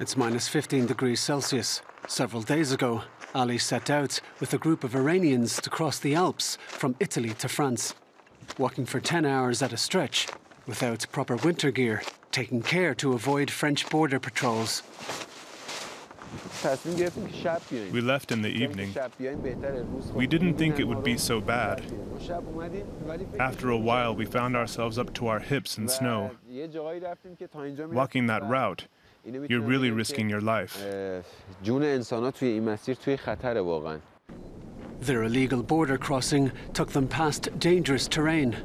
It's minus 15 degrees Celsius. Several days ago, Ali set out with a group of Iranians to cross the Alps from Italy to France, walking for 10 hours at a stretch without proper winter gear, taking care to avoid French border patrols. We left in the evening. We didn't think it would be so bad. After a while, we found ourselves up to our hips in snow. Walking that route, you're really risking your life. Their illegal border crossing took them past dangerous terrain.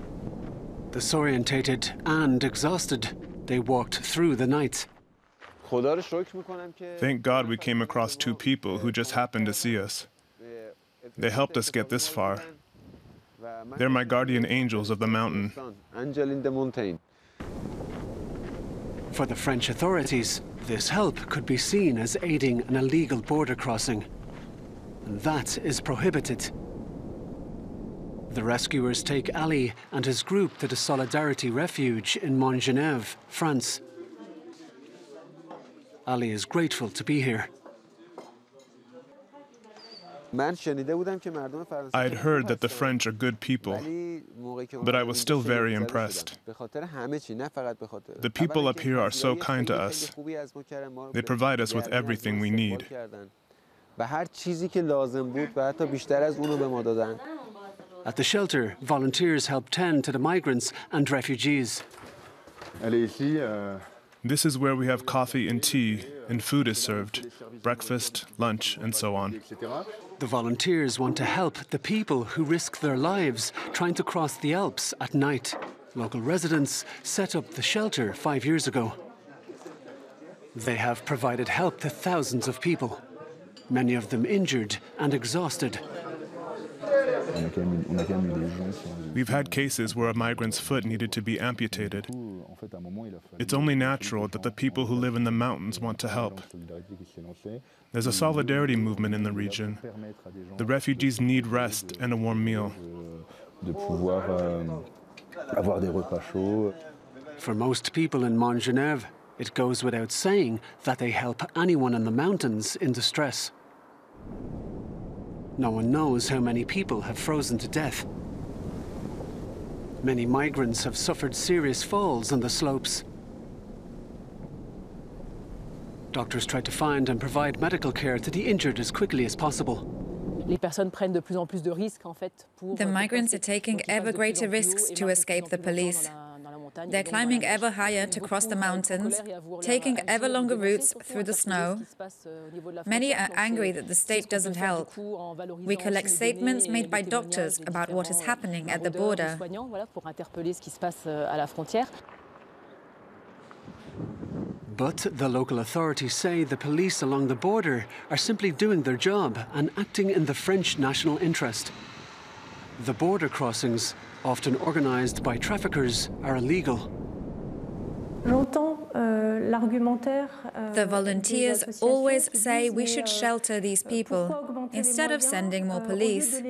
Disorientated and exhausted, they walked through the night. Thank God we came across two people who just happened to see us. They helped us get this far. They're my guardian angels of the mountain. For the French authorities, this help could be seen as aiding an illegal border crossing. And that is prohibited. The rescuers take Ali and his group to the Solidarity Refuge in Montgenèvre, France. Ali is grateful to be here. I'd heard that the French are good people, but I was still very impressed. The people up here are so kind to us. They provide us with everything we need. At the shelter, volunteers help tend to the migrants and refugees. This is where we have coffee and tea, and food is served breakfast, lunch, and so on. The volunteers want to help the people who risk their lives trying to cross the Alps at night. Local residents set up the shelter five years ago. They have provided help to thousands of people, many of them injured and exhausted. We've had cases where a migrant's foot needed to be amputated. It's only natural that the people who live in the mountains want to help. There's a solidarity movement in the region. The refugees need rest and a warm meal. For most people in Montgenèvre, it goes without saying that they help anyone in the mountains in distress. No one knows how many people have frozen to death. Many migrants have suffered serious falls on the slopes. Doctors try to find and provide medical care to the injured as quickly as possible. The migrants are taking ever greater risks to escape the police. They're climbing ever higher to cross the mountains, taking ever longer routes through the snow. Many are angry that the state doesn't help. We collect statements made by doctors about what is happening at the border. But the local authorities say the police along the border are simply doing their job and acting in the French national interest. The border crossings often organized by traffickers, are illegal. The volunteers always say we should shelter these people instead of sending more police.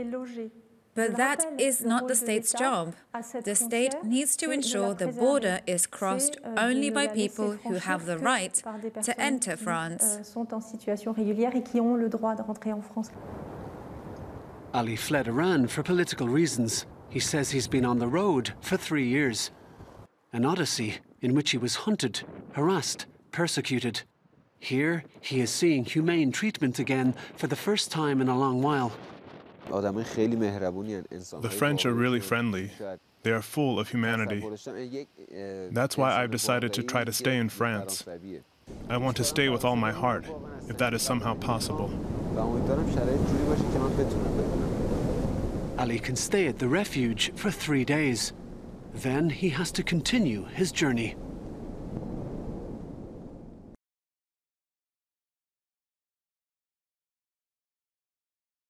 But that is not the state's job. The state needs to ensure the border is crossed only by people who have the right to enter France. Ali fled Iran for political reasons. He says he's been on the road for three years. An odyssey in which he was hunted, harassed, persecuted. Here, he is seeing humane treatment again for the first time in a long while. The French are really friendly. They are full of humanity. That's why I've decided to try to stay in France. I want to stay with all my heart, if that is somehow possible. Ali can stay at the refuge for three days. Then he has to continue his journey.